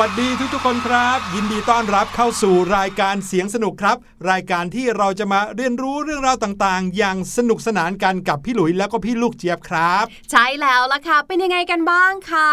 วัสดีทุกๆคนครับ ยินดีต้อนรับเข้าสู่รายการเสียงสนุกครับ รายการที่เราจะมาเรียนรู้เรื่องราวต่างๆ อย่างสนุกสนานกันกับพี่หลุยแล้วก็พี่ลูกเจี๊ยบครับ ใช่แล้วล่ะค่ะ เป็นยังไงกันบ้างคะ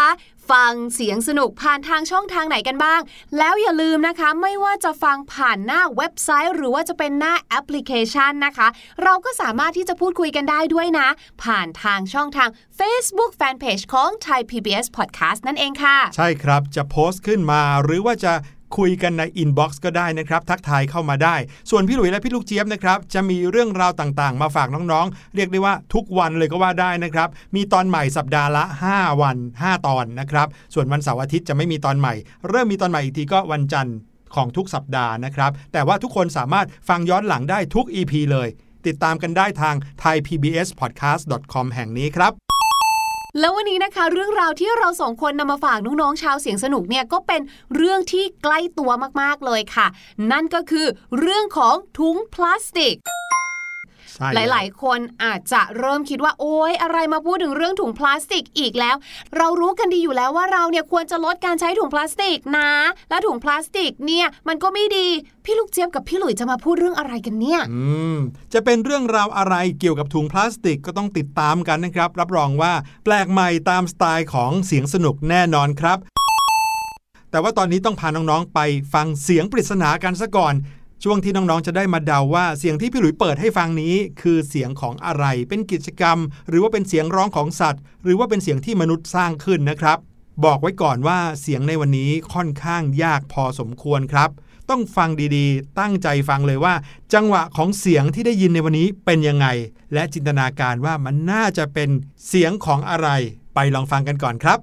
ฟังเสียงสนุกผ่านทางช่องทางไหนกันบ้าง แล้วอย่าลืมนะคะ ไม่ว่าจะฟังผ่านหน้าเว็บไซต์ หรือว่าจะเป็นหน้าแอปพลิเคชันนะคะ เราก็สามารถที่จะพูดคุยกันได้ด้วยนะ ผ่านทางช่องทาง Facebook Fanpage ของ Thai PBS Podcast นั่นเองค่ะ ใช่ครับจะโพสต์ขึ้นมาหรือว่าจะ คุยกันในอินบ็อกซ์ก็ได้นะครับ ทักทายเข้ามาได้ ส่วนพี่หลุยและพี่ลูกเจี๊ยบนะครับจะมีเรื่องราวต่างๆ มาฝากน้องๆ เรียกได้ว่าทุกวันเลยก็ว่าได้นะครับ มีตอนใหม่สัปดาห์ละ 5 วัน 5 ตอนนะครับ ส่วนวันเสาร์อาทิตย์จะไม่มีตอนใหม่ เริ่มมีตอนใหม่อีกทีก็วันจันทร์ของทุกสัปดาห์นะครับ แต่ว่าทุกคนสามารถฟังย้อนหลังได้ทุก EP เลย ติดตามกันได้ทาง thaipbspodcast.com แห่งนี้ครับ แล้ววันนี้นะคะ เรื่องราวที่เราสองคนนำมาฝากน้องๆชาวเสียงสนุกเนี่ยก็เป็นเรื่องที่ใกล้ตัวมากๆเลยค่ะ นั่นก็คือเรื่องของถุงพลาสติก หลาย ๆ คนอาจจะเริ่มคิดว่าโอ๊ยอะไรมาพูดถึงเรื่องถุงพลาสติกอีกแล้ว เรารู้กันดีอยู่แล้วว่าเราเนี่ยควรจะลดการใช้ถุงพลาสติกนะ และถุงพลาสติกเนี่ยมันก็ไม่ดี พี่ลูกเจี๊ยบกับพี่หลุยจะมาพูดเรื่องอะไรกันเนี่ยอืมจะเป็นเรื่องราวอะไรเกี่ยวกับถุงพลาสติกก็ต้องติดตามกันนะครับ รับรองว่าแปลกใหม่ตามสไตล์ของเสียงสนุกแน่นอนครับแต่ว่าตอนนี้ต้องพาน้อง ๆ ไปฟังเสียงปริศนากันซะก่อน ช่วงที่น้องๆ จะได้มาเดาว่าเสียงที่พี่หลุยเปิดให้ฟังนี้ คือเสียงของอะไร เป็นกิจกรรม หรือว่าเป็นเสียงร้องของสัตว์ หรือว่าเป็นเสียงที่มนุษย์สร้างขึ้นนะครับ บอกไว้ก่อนว่าเสียงในวันนี้ค่อนข้างยากพอสมควรครับ ต้องฟังดีๆ ตั้งใจฟังเลยว่า จังหวะของเสียงที่ได้ยินในวันนี้เป็นยังไง และจินตนาการว่ามันน่าจะเป็นเสียงของอะไร ไปลองฟังกันก่อนครับ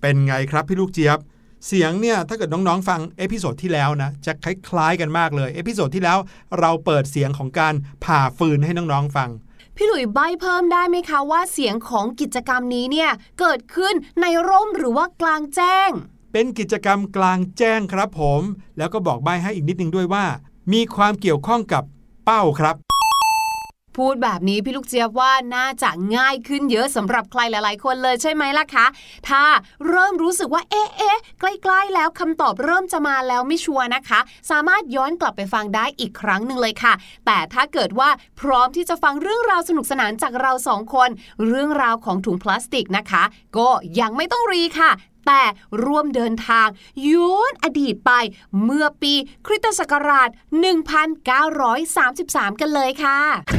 เป็นไงครับพี่ลูกเจี๊ยบ เสียงเนี่ยถ้าเกิดน้องๆฟัง episode ที่แล้วนะจะคล้ายๆกันมากเลย episode ที่แล้วเราเปิดเสียงของการผ่าฟืนให้น้องๆฟังพี่หลุยส์ใบ้เพิ่มได้ไหมคะว่าเสียงของกิจกรรมนี้เนี่ยเกิดขึ้นในร่มหรือว่ากลางแจ้ง เป็นกิจกรรมกลางแจ้งครับผม แล้วก็บอกใบ้ให้อีกนิดนึงด้วยว่า มีความเกี่ยวข้องกับเป้าครับ พูดแบบนี้พี่ลูกเจี๊ยบว่าน่าจะง่ายขึ้นเยอะสำหรับใครหลาย ๆ คนเลยใช่ไหมล่ะคะ ถ้าเริ่มรู้สึกว่าเอ๊ะเอ๊ะใกล้ ๆ แล้วคำตอบเริ่มจะมาแล้วไม่ชัวร์นะคะ สามารถย้อนกลับไปฟังได้อีกครั้งหนึ่งเลยค่ะ แต่ถ้าเกิดว่าพร้อมที่จะฟังเรื่องราวสนุกสนานจากเราสองคน เรื่องราวของถุงพลาสติกนะคะ ก็ยังไม่ต้องรีค่ะแต่ร่วมเดินทางย้อนอดีตไปเมื่อปีคริสตศักราช 1933 กันเลยค่ะ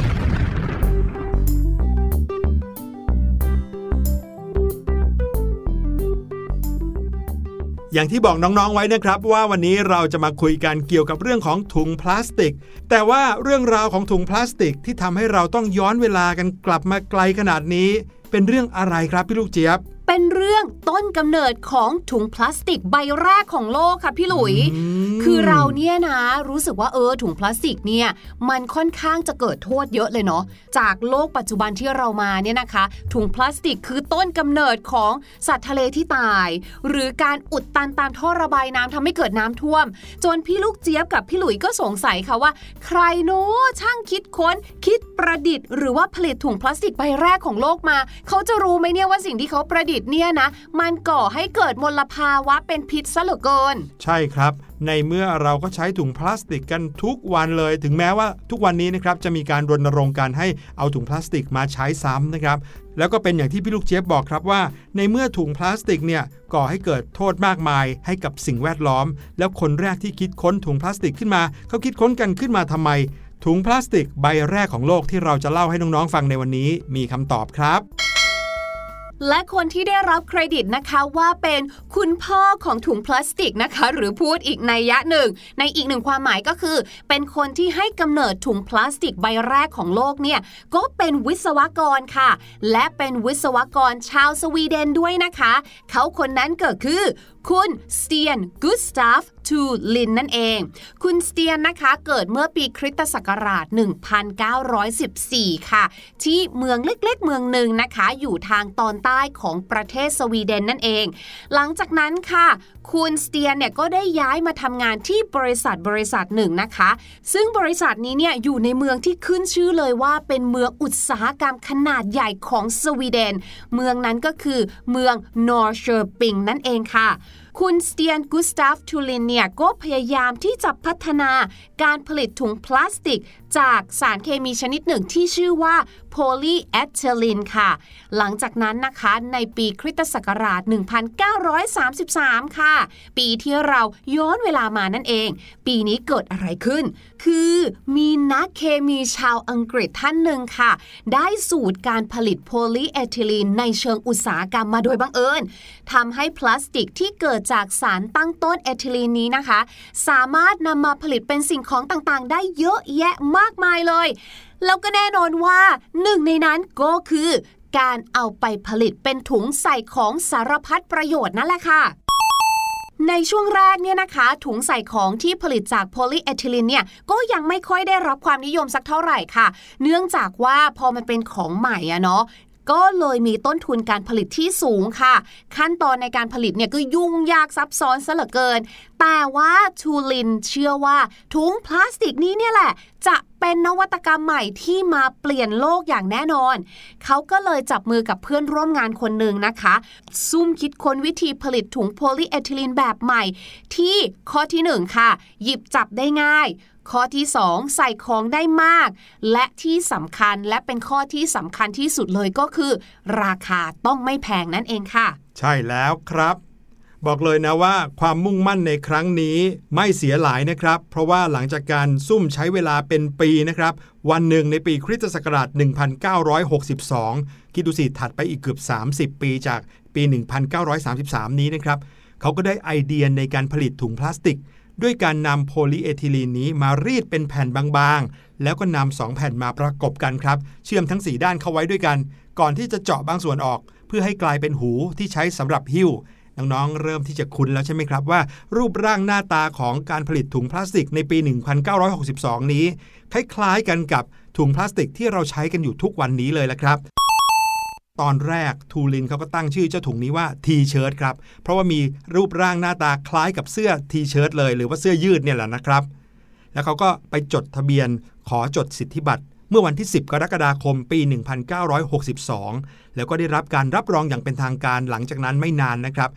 อย่างที่บอกน้องๆไว้นะครับว่าวันนี้เราจะมาคุยกันเกี่ยวกับเรื่องของถุงพลาสติก แต่ว่าเรื่องราวของถุงพลาสติกที่ทำให้เราต้องย้อนเวลากันกลับมาไกลขนาดนี้ เป็นเรื่องอะไรครับพี่ลูกเจี๊ยบ เป็นเรื่องต้นกำเนิดของถุงพลาสติกใบแรกของโลกค่ะพี่หลุยอืมคือเราเนี่ยนะรู้สึกว่าเออถุงพลาสติกเนี่ยมันค่อนข้างจะเกิดโทษเยอะเลยเนาะจากโลกปัจจุบันที่เรามาเนี่ยนะคะ ถุงพลาสติกคือต้นกำเนิดของสัตว์ทะเลที่ตาย หรือการอุดตันตามท่อระบายน้ำทำให้เกิดน้ำท่วม จนพี่ลูกเจี๊ยบกับพี่หลุยก็สงสัยค่ะว่า ใครเนาะช่างคิดค้น คิดประดิษฐ์ หรือว่าผลิตถุงพลาสติกใบแรกของโลกมา เขาจะรู้ไหมเนี่ยว่าสิ่งที่เขาประดิษฐ์เนี่ยนะ มันก่อให้เกิดมลภาวะเป็นพิษซะเหลือเกิน ใช่ครับ ในเมื่อเราก็ใช้ถุงพลาสติกกันทุกวันเลย ถึงแม้ว่าทุกวันนี้นะครับจะมีการรณรงค์การให้เอาถุงพลาสติกมาใช้ซ้ำนะครับแล้วก็เป็นอย่างที่พี่ลูกเจี๊ยบบอกครับว่า ในเมื่อถุงพลาสติกเนี่ยก่อให้เกิดโทษมากมายให้กับสิ่งแวดล้อม แล้วคนแรกที่คิดค้นถุงพลาสติกขึ้นมาเขาคิดค้นกันขึ้นมาทำไม ถุงพลาสติกใบแรกของโลกที่เราจะเล่าให้น้องๆฟังในวันนี้มีคำตอบครับ และคนที่ได้รับเครดิตนะคะว่าเป็นคุณพ่อของถุงพลาสติกนะคะ หรือพูดอีกในยะหนึ่ง ในอีกหนึ่งความหมายก็คือ เป็นคนที่ให้กำเนิดถุงพลาสติกใบแรกของโลกเนี่ยก็เป็นวิศวกรค่ะ และเป็นวิศวกรชาวสวีเดนด้วยนะคะ เขาคนนั้นก็คือ คุณสเตียนกุสตาฟทูลินนั่นเอง คุณสเตียนนะคะเกิดเมื่อปีคริสตศักราช 1914 ค่ะ ที่เมืองเล็กๆ เมืองหนึ่งนะคะ อยู่ทางตอนใต้ของประเทศสวีเดนนั่นเอง หลังจากนั้นค่ะ คุณสเตียนเนี่ยก็ได้ย้ายมาทำงานที่บริษัทบริษัทหนึ่งนะคะ ซึ่งบริษัทนี้เนี่ยอยู่ในเมืองที่ขึ้นชื่อเลยว่าเป็นเมืองอุตสาหกรรมขนาดใหญ่ของสวีเดน เมืองนั้นก็คือเมืองนอร์เชอร์ปิงนั่นเองค่ะคุณสเตียนกุสตาฟทูลินเนี่ยก็พยายามที่จะพัฒนาการผลิตถุงพลาสติกจากสารเคมีชนิดหนึ่งที่ชื่อว่าโพลีเอทิลีนค่ะ หลังจากนั้นนะคะในปีคริสตศักราช 1933 ค่ะ ปีที่เราย้อนเวลามานั่นเอง ปีนี้เกิดอะไรขึ้น คือมีนักเคมีชาวอังกฤษท่านหนึ่งค่ะ ได้สูตรการผลิตโพลีเอทิลีนในเชิงอุตสาหกรรมมาโดยบังเอิญทำให้พลาสติกที่เกิดจากสารตั้งต้นเอทิลีนนี้นะคะ สามารถนำมาผลิตเป็นสิ่งของต่างๆ ได้เยอะแยะมากมายเลย แล้วก็แน่นอนว่าหนึ่งในนั้นก็คือ การเอาไปผลิตเป็นถุงใส่ของสารพัดประโยชน์นั่นแหละค่ะในช่วงแรกเนี่ยนะคะ ถุงใส่ของที่ผลิตจากโพลีเอทิลีนเนี่ยก็ยังไม่ค่อยได้รับความนิยมสักเท่าไหร่ค่ะ เนื่องจากว่าพอมันเป็นของใหม่อะเนาะ ก็เลยมีต้นทุนการผลิตที่สูงค่ะ ขั้นตอนในการผลิตเนี่ยก็ยุ่งยากซับซ้อนซะเหลือเกิน แต่ว่าทูลินเชื่อว่าถุงพลาสติกนี้เนี่ยแหละ จะเป็นนวัตกรรมใหม่ที่มาเปลี่ยนโลกอย่างแน่นอน เขาก็เลยจับมือกับเพื่อนร่วมงานคนหนึ่งนะคะ ซุ่มคิดค้นวิธีผลิตถุงโพลีเอทิลีนแบบใหม่ ที่ข้อที่ 1 ค่ะ หยิบจับได้ง่าย ข้อที่ 2 ใส่ของได้มาก และที่สำคัญและเป็นข้อที่สำคัญที่สุดเลยก็คือ ราคาต้องไม่แพงนั่นเองค่ะ ใช่แล้วครับ บอกเลยนะว่าความมุ่งมั่นในครั้งนี้ไม่เสียหลายนะครับ เพราะว่าหลังจากการซุ่มใช้เวลาเป็นปีนะครับ วันหนึ่งในปีคริสตศักราช 1962 คิดดูสิถัดไปอีกเกือบ 30 ปีจากปี 1933 นี้นะครับเขาก็ได้ไอเดียในการผลิตถุงพลาสติก ด้วยการนำโพลีเอทิลีนนี้มารีดเป็นแผ่นบางๆ แล้วก็นำสองแผ่นมาประกบกันครับ เชื่อมทั้ง 4 ด้านเข้าไว้ด้วยกัน ก่อนที่จะเจาะบางส่วนออก เพื่อให้กลายเป็นหูที่ใช้สำหรับหิ้วน้องๆ เริ่มที่จะคุ้นแล้วใช่ไหมครับว่า รูปร่างหน้าตาของการผลิตถุงพลาสติกในปี 1962 นี้ คล้ายๆกันกับถุงพลาสติกที่เราใช้กันอยู่ทุกวันนี้เลยละครับ ตอนแรกทูลีนเขาก็ตั้งชื่อเจ้าถุงนี้ว่า T-shirt ครับ เพราะว่ามีรูปร่างหน้าตาคล้ายกับเสื้อ T-shirt เลยหรือว่าเสื้อยืดเนี่ยแหละนะครับ แล้วเขาก็ไปจดทะเบียนขอจดสิทธิบัตรเมื่อวันที่ 10 กรกฎาคมปี 1962 แล้วก็ได้รับการรับรองอย่างเป็นทางการหลังจากนั้นไม่นานนะครับ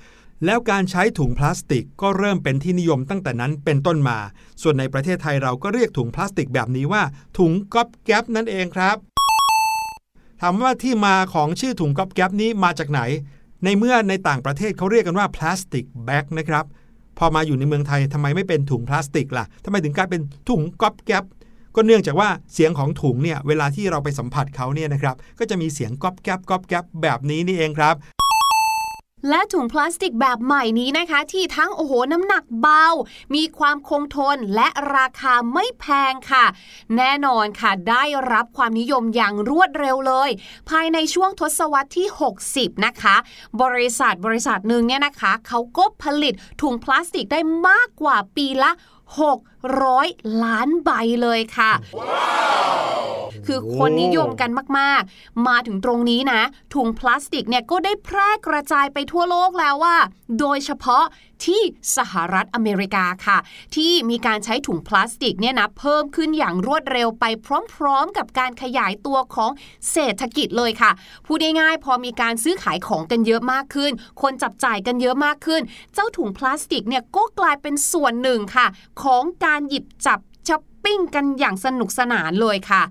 แล้วการใช้ถุงพลาสติกก็เริ่มเป็นที่นิยมตั้งแต่นั้นเป็นต้นมา ส่วนในประเทศไทยเราก็เรียกถุงพลาสติกแบบนี้ว่า ถุงก๊อบแก๊บนั่นเองครับ ถามว่าที่มาของชื่อถุงก๊อบแก๊บนี้มาจากไหน ในเมื่อในต่างประเทศเขาเรียกกันว่าพลาสติกแบ็กนะครับ พอมาอยู่ในเมืองไทยทำไมไม่เป็นถุงพลาสติกล่ะทำไมถึงกลายเป็นถุงก๊อบแก๊บก็เนื่องจากว่าเสียงของถุงเนี่ยเวลาที่เราไปสัมผัสเขาเนี่ยนะครับก็จะมีเสียงก๊อบแก๊บก๊อบแก๊บแบบนี้นี่เองครับ และถุงพลาสติกแบบใหม่นี้นะคะ ที่ทั้งโอ้โหน้ำหนักเบา มีความคงทนและราคาไม่แพงค่ะ แน่นอนค่ะได้รับความนิยมอย่างรวดเร็วเลย ภายในช่วงทศวรรษที่ 60 นะคะ บริษัทบริษัทหนึ่งเนี่ยนะคะ เขาก็ผลิตถุงพลาสติกได้มากกว่าปีละ 600ล้านใบเลยค่ะ คือคนนิยมกันมาก ๆ มาถึงตรงนี้นะ ถุงพลาสติกเนี่ยก็ได้แพร่กระจายไปทั่วโลกแล้วว่า โดยเฉพาะที่สหรัฐอเมริกาค่ะ ที่มีการใช้ถุงพลาสติกเนี่ยนะเพิ่มขึ้นอย่างรวดเร็วไปพร้อม ๆ กับการขยายตัวของเศรษฐกิจเลยค่ะ พูดง่ายๆพอมีการซื้อขายของกันเยอะมากขึ้น คนจับจ่ายกันเยอะมากขึ้น เจ้าถุงพลาสติกเนี่ยก็กลายเป็นส่วนหนึ่งค่ะ ของการหยิบจับช้อปปิ้งกันอย่างสนุกสนานเลยค่ะ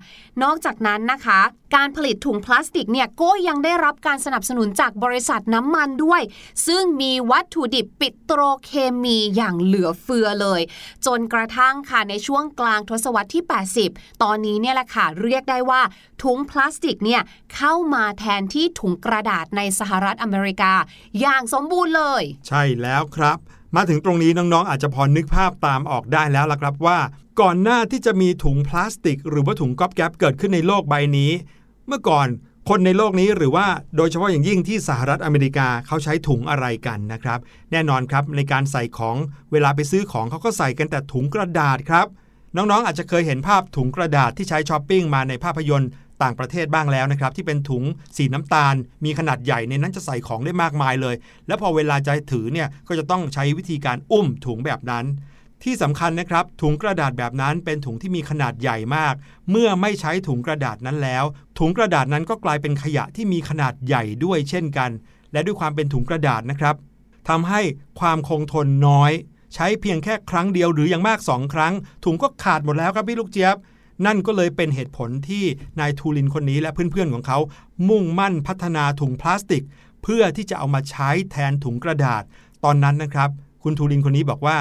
นอกจากนั้นนะคะ การผลิตถุงพลาสติกเนี่ยก็ยังได้รับการสนับสนุนจากบริษัทน้ำมันด้วย ซึ่งมีวัตถุดิบปิโตรเคมีอย่างเหลือเฟือเลย จนกระทั่งค่ะในช่วงกลางทศวรรษที่ 80 ตอนนี้เนี่ยแหละค่ะ เรียกได้ว่าถุงพลาสติกเนี่ยเข้ามาแทนที่ถุงกระดาษในสหรัฐอเมริกา อย่างสมบูรณ์เลย ใช่แล้วครับ มาถึงตรงนี้น้องๆ อาจจะพอนึกภาพตามออกได้แล้วล่ะครับว่า ก่อนหน้าที่จะมีถุงพลาสติก หรือว่าถุงก๊อบแก๊บเกิดขึ้นในโลกใบนี้ เมื่อก่อนคนในโลกนี้หรือว่าโดยเฉพาะอย่างยิ่งที่สหรัฐอเมริกาเขาใช้ถุงอะไรกันนะครับ แน่นอนครับในการใส่ของเวลาไปซื้อของเขาก็ใส่กันแต่ถุงกระดาษครับ น้องๆอาจจะเคยเห็นภาพถุงกระดาษที่ใช้ช้อปปิ้งมาในภาพยนตร์ ต่างประเทศบ้างแล้วนะครับที่เป็นถุงสีน้ำตาล มีขนาดใหญ่ในนั้นจะใส่ของได้มากมายเลย แล้วพอเวลาจะถือเนี่ยก็จะต้องใช้วิธีการอุ้มถุงแบบนั้น ที่สำคัญนะครับถุงกระดาษแบบนั้นเป็นถุงที่มีขนาดใหญ่มาก เมื่อไม่ใช้ถุงกระดาษนั้นแล้ว ถุงกระดาษนั้นก็กลายเป็นขยะที่มีขนาดใหญ่ด้วยเช่นกัน และด้วยความเป็นถุงกระดาษนะครับทำให้ความคงทนน้อย ใช้เพียงแค่ครั้งเดียวหรืออย่างมาก 2 ครั้ง ถุงก็ขาดหมดแล้วครับพี่ลูกเจี๊ยบ นั่นก็เลยเป็นเหตุผลที่นายทูลินคนนี้และเพื่อนๆของเขา มุ่งมั่นพัฒนาถุงพลาสติก เพื่อที่จะเอามาใช้แทนถุงกระดาษ ตอนนั้นนะครับ คุณทูลินคนนี้บอกว่า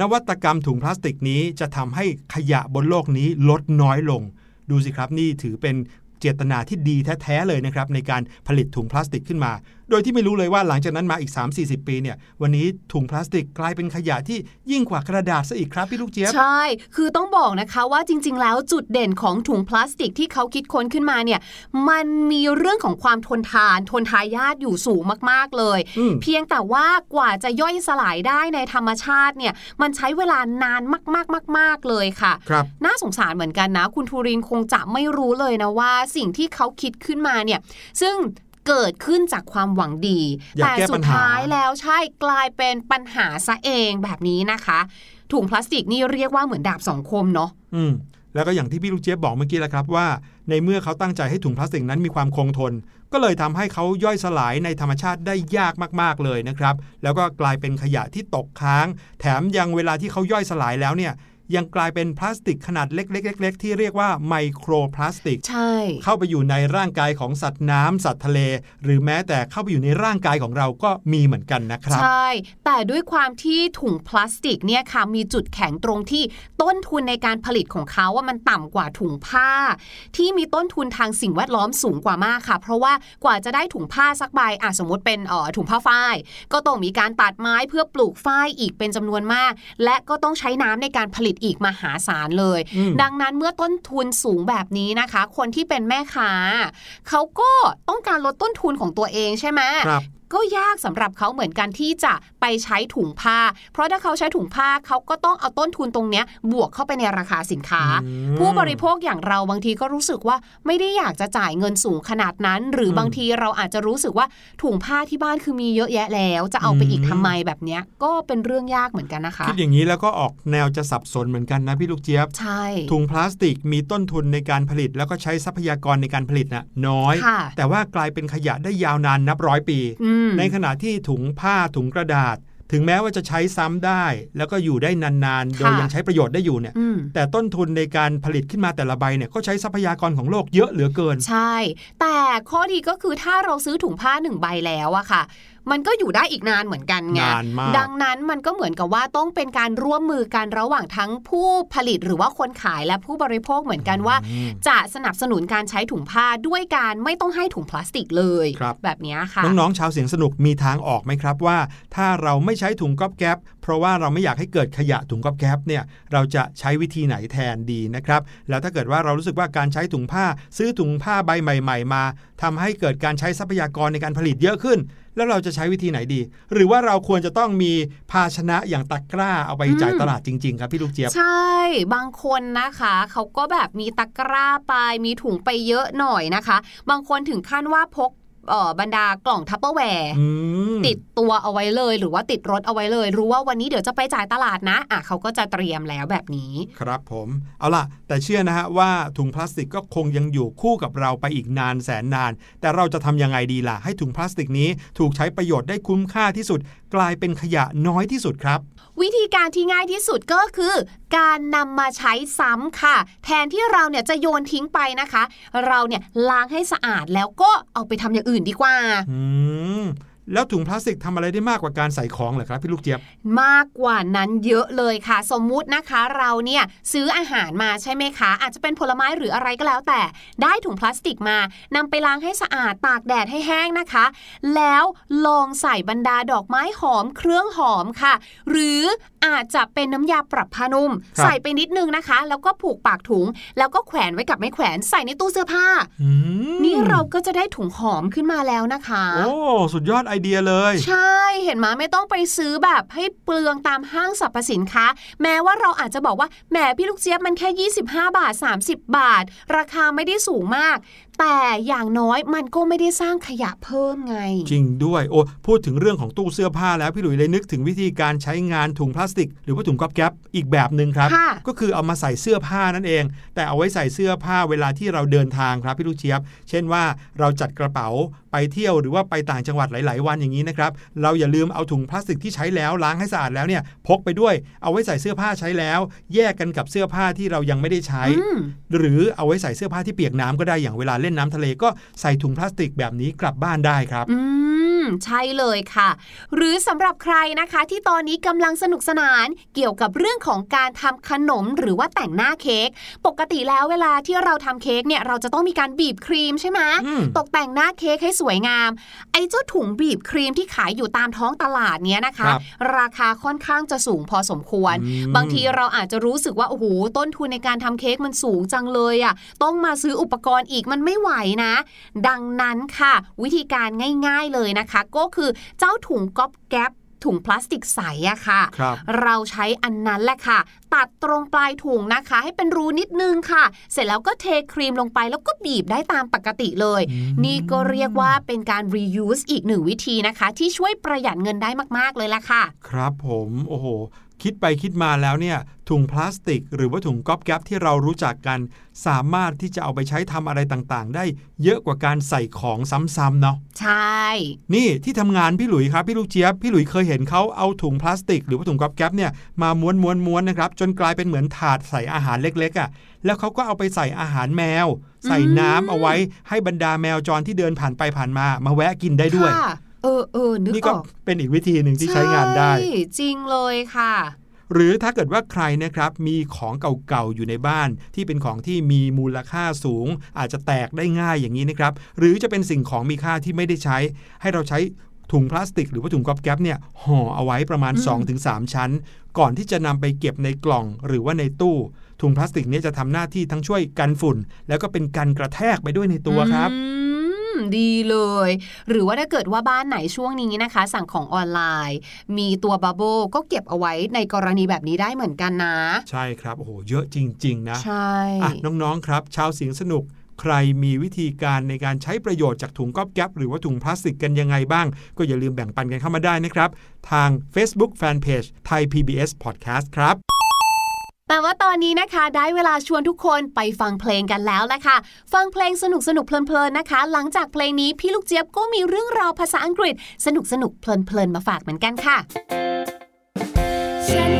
นวัตกรรมถุงพลาสติกนี้จะทำให้ขยะบนโลกนี้ลดน้อยลง ดูสิครับนี่ถือเป็นเจตนาที่ดีแท้ๆเลยนะครับในการผลิตถุงพลาสติกขึ้นมา โดยที่ไม่รู้เลยว่าหลังจากนั้นมาอีก 3-40 ปีเนี่ย วันนี้ถุงพลาสติกกลายเป็นขยะที่ยิ่งกว่ากระดาษซะอีกครับพี่ลูกเจี๊ยบ ใช่ คือต้องบอกนะคะว่าจริง ๆ แล้วจุดเด่นของถุงพลาสติกที่เขาคิดค้นขึ้นมาเนี่ย มันมีเรื่องของความทนทาน ทนทายาทอยู่สูงมากๆเลยอืมเพียงแต่ว่ากว่าจะย่อยสลายได้ในธรรมชาติเนี่ย มันใช้เวลานานมากๆๆเลยค่ะครับน่าสงสารเหมือนกันนะ คุณทูรินคงจะไม่รู้เลยนะว่าสิ่งที่เขาคิดขึ้นมาเนี่ย ซึ่ง เกิดขึ้นจากความหวังดีอยากแต่แก้สุปัดญหาท้ายแล้วใช่กลายเป็นปัญหาซะเองแบบนี้นะคะ ถุงพลาสติกนี่เรียกว่าเหมือนดาบสองคมเนาะอืมแล้วก็อย่างที่พี่ลูกเจี๊ยบบอกเมื่อกี้แหละครับว่า ในเมื่อเขาตั้งใจให้ถุงพลาสติกนั้นมีความคงทน ก็เลยทำให้เขาย่อยสลายในธรรมชาติได้ยากมากๆเลยนะครับ แล้วก็กลายเป็นขยะที่ตกค้าง แถมยังเวลาที่เขาย่อยสลายแล้วเนี่ย ยังกลายเป็นพลาสติกขนาดเล็กๆๆๆ ที่เรียกว่าไมโครพลาสติก ใช่ เข้าไปอยู่ในร่างกายของสัตว์น้ำสัตว์ทะเล หรือแม้แต่เข้าไปอยู่ในร่างกายของเราก็มีเหมือนกันนะครับ ใช่ แต่ด้วยความที่ถุงพลาสติกเนี่ยค่ะมีจุดแข็งตรงที่ต้นทุนในการผลิตของเขาว่ามันต่ำกว่าถุงผ้า ที่มีต้นทุนทางสิ่งแวดล้อมสูงกว่ามากค่ะ เพราะว่ากว่าจะได้ถุงผ้าสักใบอะสมมติเป็นเอ่อถุงผ้าฝ้าย ก็ต้องมีการตัดไม้เพื่อปลูกฝ้ายอีกเป็นจำนวนมาก และก็ต้องใช้น้ำในการผลิตอีกมหาศาลเลยอืมดังนั้นเมื่อต้นทุนสูงแบบนี้นะคะ คนที่เป็นแม่ค้าเขาก็ต้องการลดต้นทุนของตัวเองใช่ไหมครับ ก็ยากสำหรับเขาเหมือนกันที่จะไปใช้ถุงผ้า เพราะถ้าเขาใช้ถุงผ้าเขาก็ต้องเอาต้นทุนตรงเนี้ยบวกเข้าไปในราคาสินค้าอืมผู้บริโภคอย่างเราบางทีก็รู้สึกว่าไม่ได้อยากจะจ่ายเงินสูงขนาดนั้น หรืออมบางทีเราอาจจะรู้สึกว่าถุงผ้าที่บ้านคือมีเยอะแยะแล้ว จะเอาไปอีกอืมทำไมแบบเนี้ยก็เป็นเรื่องยากเหมือนกันนะคะคิดอย่างนี้แล้วก็ออกแนวจะสับสนเหมือนกันนะพี่ลูกเจี๊ยบใช่ถุงพลาสติกมีต้นทุนในการผลิต แล้วก็ใช้ทรัพยากรในการผลิตน่ะน้อยค่ะแต่ว่ากลายเป็นขยะได้ยาวนานนับร้อยปีอืมในขณะที่ถุงผ้าถุงกระดาษ ถึงแม้ว่าจะใช้ซ้ำได้ แล้วก็อยู่ได้นานๆ โดยค่ะยังใช้ประโยชน์ได้อยู่เนี่ยอืมแต่ต้นทุนในการผลิตขึ้นมาแต่ละใบเนี่ยก็ใช้ทรัพยากรของโลกเยอะเหลือเกิน ใช่ แต่ข้อดีก็คือถ้าเราซื้อถุงผ้าหนึ่งใบแล้วอะค่ะ มันก็อยู่ได้อีกนานเหมือนกันไงนานมากดังนั้นมันก็เหมือนกับว่าต้องเป็นการร่วมมือกันระหว่างทั้งผู้ผลิตหรือว่าคนขายและผู้บริโภคเหมือนกันว่าอืมจะสนับสนุนการใช้ถุงผ้าด้วยการไม่ต้องให้ถุงพลาสติกเลยครับแบบเนี้ยค่ะน้องๆชาวเสียงสนุกมีทางออกไหมครับว่า ถ้าเราไม่ใช้ถุงก๊อบแก๊บเพราะว่าเราไม่อยากให้เกิดขยะถุงก๊อบแก๊บเนี่ยเราจะใช้วิธีไหนแทนดีนะครับแล้วถ้าเกิดว่าเรารู้สึกว่าการใช้ถุงผ้า ซื้อถุงผ้าใบใหม่ ๆ มาทำให้เกิดการใช้ทรัพยากรในการผลิตเยอะขึ้น แล้วเราจะใช้วิธีไหนดี หรือว่าเราควรจะต้องมีภาชนะอย่างตะกร้าเอาไปจ่ายตลาดจริง ๆ ครับพี่ลูกเจี๊ยบใช่ บางคนนะคะเขาก็แบบมีตะกร้าไปมีถุงไปเยอะหน่อยนะคะ บางคนถึงขั้นว่าพก บรรดากล่องทัพเปอร์แวร์อืมติดตัวเอาไว้เลย หรือว่าติดรถเอาไว้เลย รู้ว่าวันนี้เดี๋ยวจะไปจ่ายตลาดนะอะเขาก็จะเตรียมแล้วแบบนี้ ครับผม เอาล่ะ แต่เชื่อนะฮะว่าถุงพลาสติกก็คงยังอยู่คู่กับเราไปอีกนานแสนนาน แต่เราจะทำยังไงดีล่ะ ให้ถุงพลาสติกนี้ถูกใช้ประโยชน์ได้คุ้มค่าที่สุด กลายเป็นขยะน้อยที่สุดครับ วิธีการที่ง่ายที่สุดก็คือ การนำมาใช้ซ้ำค่ะ แทนที่เราเนี่ยจะโยนทิ้งไปนะคะ เราเนี่ยล้างให้สะอาดแล้วก็เอาไปทำอย่างอื่นดีกว่า อืม แล้วถุงพลาสติกทำอะไรได้มากกว่าการใส่ของเหรอครับพี่ลูกเจี๊ยบ มากกว่านั้นเยอะเลยค่ะ สมมุตินะคะเราเนี่ยซื้ออาหารมาใช่ไหมคะ อาจจะเป็นผลไม้หรืออะไรก็แล้วแต่ ได้ถุงพลาสติกมานำไปล้างให้สะอาดตากแดดให้แห้งนะคะ แล้วลองใส่บรรดาดอกไม้หอมเครื่องหอมค่ะ หรืออาจจะเป็นน้ำยาปรับผ้านุ่มครับใส่ไปนิดนึงนะคะ แล้วก็ผูกปากถุง แล้วก็แขวนไว้กับไม้แขวนใส่ในตู้เสื้อผ้าอืมนี่เราก็จะได้ถุงหอมขึ้นมาแล้วนะคะ โอ้สุดยอดไอเดียเลย ใช่เห็นไหมไม่ต้องไปซื้อแบบให้เปลืองตามห้างสรรพสินค้า แม้ว่าเราอาจจะบอกว่าแหมพี่ลูกเจี๊ยบมันแค่ 25 บาท 30 บาท ราคาไม่ได้สูงมาก แต่อย่างน้อยมันก็ไม่ได้สร้างขยะเพิ่มไง จริงด้วยโอ้พูดถึงเรื่องของตู้เสื้อผ้าแล้วพี่หลุยเลยนึกถึงวิธีการใช้งานถุงพลาสติก หรือว่าถุงก๊อบแก๊ปอีกแบบหนึ่งครับค่ะก็คือเอามาใส่เสื้อผ้านั่นเอง แต่เอาไว้ใส่เสื้อผ้าเวลาที่เราเดินทางครับพี่ลูกเจี๊ยบ เช่นว่าเราจัดกระเป๋าไปเที่ยวหรือว่าไปต่างจังหวัดหลาย ๆ วันอย่างนี้นะครับเราอย่าลืมเอาถุงพลาสติกที่ใช้แล้วล้างให้สะอาดแล้วเนี่ยพกไปด้วย เอาไว้ใส่เสื้อผ้าใช้แล้ว แยกกันกับเสื้อผ้าที่เรายังไม่ได้ใช้อืมหรือเอาไว้ใส่เสื้อผ้าที่เปียกน้ำก็ได้อย่างเวลาเล่นน้ำทะเลก็ใส่ถุงพลาสติกแบบนี้กลับบ้านได้ครับอื มใช่เลยค่ะ หรือสำหรับใครนะคะที่ตอนนี้กำลังสนุกสนานเกี่ยวกับเรื่องของการทำขนมหรือว่าแต่งหน้าเค้กปกติแล้วเวลาที่เราทำเค้กเนี่ยเราจะต้องมีการบีบครีมใช่ไหมอืมตกแต่งหน้าเค้กให้สวยงาม ไอ้เจ้าถุงบีบครีมที่ขายอยู่ตามท้องตลาดเนี้ยนะคะครับราคาค่อนข้างจะสูงพอสมควรอืมบางทีเราอาจจะรู้สึกว่าโอ้โหต้นทุนในการทำเค้กมันสูงจังเลยอะ่ะต้องมาซื้ออุปกรณ์อีกมันไม่ไหวนะ ดังนั้นค่ะ วิธีการง่าย ๆเลยนะคะก็คือเจ้าถุงก๊อบแก๊ปถุงพลาสติกใสอะค่ะครับเราใช้อันนั้นแหละค่ะ ตัดตรงปลายถุงนะคะ ให้เป็นรูนิดนึงค่ะ เสร็จแล้วก็เทครีมลงไปแล้วก็บีบได้ตามปกติเลยอืมนี่ก็เรียกว่าเป็นการ reuse อีกหนึ่งวิธีนะคะ ที่ช่วยประหยัดเงินได้มาก ๆ เลยล่ะค่ะ ครับผม โอ้โห คิดไปคิดมาแล้วเนี่ยถุงพลาสติก หรือว่าถุงก๊อบแก๊ปที่เรารู้จักกัน สามารถที่จะเอาไปใช้ทำอะไรต่างๆ ได้เยอะกว่าการใส่ของซ้ำๆเนาะใช่ นี่ที่ทำงานพี่หลุยครับพี่ลูกเจี๊ยบพี่หลุยเคยเห็นเขาเอาถุงพลาสติก หรือว่าถุงก๊อบแก๊ปเนี่ยมาม้วนม้วนม้วนนะครับจนกลายเป็นเหมือนถาดใส่อาหารเล็กๆอะ่ะแล้วเขาก็เอาไปใส่อาหารแมว ใส่น้ำเอาไว้ให้บรรดาแมวจรที่เดินผ่านไปผ่านมามาแวะกินได้ด้วยค่ะ เออเออนึกนี่อก็อกเป็นอีกวิธีหนึ่งที่ใช้งานได้ใช่จริงเลยค่ะหรือถ้าเกิดว่าใครนะครับมีของเก่าๆอยู่ในบ้าน ที่เป็นของที่มีมูลค่าสูง อาจจะแตกได้ง่ายอย่างนี้นะครับหรือจะเป็นสิ่งของมีค่าที่ไม่ได้ใช้ ให้เราใช้ถุงพลาสติก หรือว่าถุงก๊อบแก๊ปเนี่ยห่อเอาไว้ประมาณอืม2-3 ชั้น ก่อนที่จะนำไปเก็บในกล่องหรือว่าในตู้ ถุงพลาสติกเนี่ยจะทำหน้าที่ทั้งช่วยกันฝุ่น แล้วก็เป็นกันกระแทกไปด้วยในตัวครับอืม ดีเลย หรือว่าถ้าเกิดว่าบ้านไหนช่วงนี้นะคะ สั่งของออนไลน์ มีตัวบับเบิลก็เก็บเอาไว้ในกรณีแบบนี้ได้เหมือนกันนะ ใช่ครับโอ้โหเยอะจริง ๆ นะใช่อะน้องๆครับ ชาวเสียงสนุกใครมีวิธีการในการใช้ประโยชน์จากถุงก๊อบแก๊ปหรือว่าถุงพลาสติกกันยังไงบ้าง ก็อย่าลืมแบ่งปันกันเข้ามาได้นะครับ ทาง Facebook Fanpage ไทย PBS Podcast ครับ แต่ว่าตอนนี้นะคะได้เวลาชวนทุกคนไปฟังเพลงกันแล้วละค่ะ ฟังเพลงสนุกสนุกเพลินๆนะคะ หลังจากเพลงนี้พี่ลูกเจี๊ยบก็มีเรื่องราวภาษาอังกฤษ สนุกสนุกเพลินๆมาฝากเหมือนกันค่ะฉัน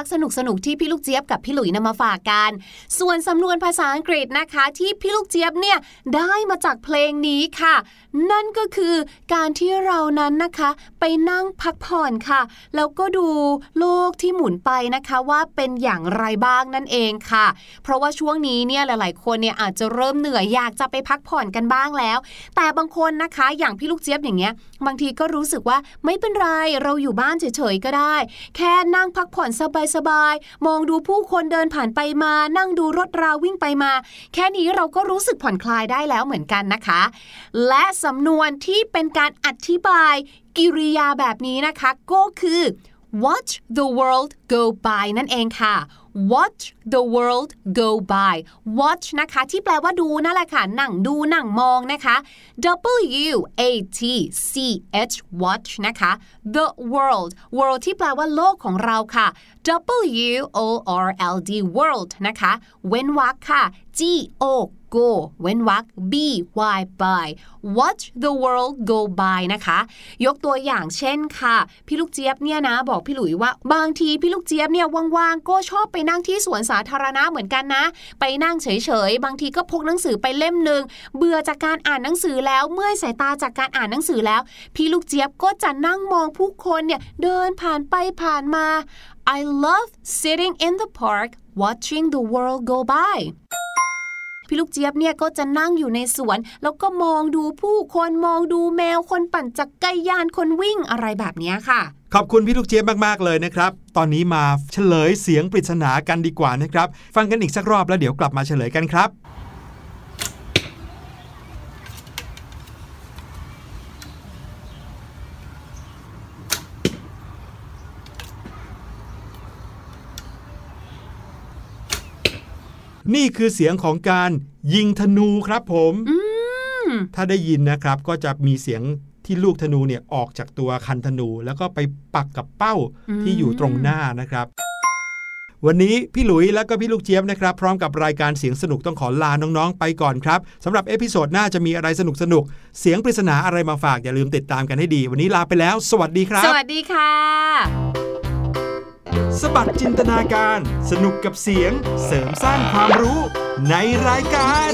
รักสนุกสนุกที่พี่ลูกเจี๊ยบกับพี่หลุยนำมาฝากกัน ส่วนสำนวนภาษาอังกฤษนะคะ ที่พี่ลูกเจี๊ยบเนี่ยได้มาจากเพลงนี้ค่ะ นั่นก็คือการที่เรานั้นนะคะ ไปนั่งพักผ่อนค่ะ แล้วก็ดูโลกที่หมุนไปนะคะว่าเป็นอย่างไรบ้างนั่นเองค่ะ เพราะว่าช่วงนี้เนี่ยหลาย ๆ คนเนี่ยอาจจะเริ่มเหนื่อยอยากจะไปพักผ่อนกันบ้างแล้ว แต่บางคนนะคะอย่างพี่ลูกเจี๊ยบอย่างเงี้ย บางทีก็รู้สึกว่าไม่เป็นไรเราอยู่บ้านเฉย ๆ ก็ได้ แค่นั่งพักผ่อนสบายๆ มองดูผู้คนเดินผ่านไปมา นั่งดูรถราวิ่งไปมา แค่นี้เราก็รู้สึกผ่อนคลายได้แล้วเหมือนกันนะคะ และสำนวนที่เป็นการอธิบายกิริยาแบบนี้นะคะ ก็คือ watch the world go by นั่นเองค่ะ watch the world go by watch นะคะ ที่แปลว่าดูนั่นแหละค่ะ นั่งดูนั่งมองนะคะ W A T C H watch นะคะ the world world ที่แปลว่าโลกของเราค่ะ W O R L D world นะคะ เว้นวรรคค่ะ G O go เว้นวรรค B Y by watch the world go by นะคะ ยกตัวอย่างเช่นค่ะ พี่ลูกเจี๊ยบเนี่ยนะ บอกพี่หลุยว่า บางทีพี่ลูกเจี๊ยบเนี่ยว่างๆ ก็ชอบไปนั่งที่สวนสาธารณะเหมือนกันนะ ไปนั่งเฉยๆ บางทีก็พกหนังสือไปเล่มหนึ่งเบื่อจากการอ่านหนังสือแล้วเมื่อยสายตาจากการอ่านหนังสือแล้ว พี่ลูกเจี๊ยบก็จะนั่งมองผู้คนเนี่ยเดินผ่านไปผ่านมา I love sitting in the park watching the world go by พี่ลูกเจี๊ยบเนี่ยก็จะนั่งอยู่ในสวน แล้วก็มองดูผู้คนมองดูแมวคนปั่นจักรยานคนวิ่งอะไรแบบนี้ค่ะ ขอบคุณพี่ลูกเจี๊ยบมากๆเลยนะครับ ตอนนี้มาเฉลยเสียงปริศนากันดีกว่านะครับ ฟังกันอีกสักรอบแล้วเดี๋ยวกลับมาเฉลยกันครับ นี่คือเสียงของการยิงธนูครับผม ถ้าได้ยินนะครับก็จะมีเสียง ที่ลูกธนูเนี่ยออกจากตัวคันธนู แล้วก็ไปปักกับเป้าที่อยู่ตรงหน้านะครับ วันนี้พี่หลุยและก็พี่ลูกเจี๊ยบนะครับ พร้อมกับรายการเสียงสนุกต้องขอลาน้องๆ ไปก่อนครับสำหรับ episode หน้าจะมีอะไรสนุกสนุกๆเสียงปริศนาอะไรมาฝากอย่าลืมติดตามกันให้ดี วันนี้ลาไปแล้ว สวัสดีครับ สวัสดีค่ะสบัดจินตนาการ สนุกกับเสียงเสริมสร้างความรู้ในรายการ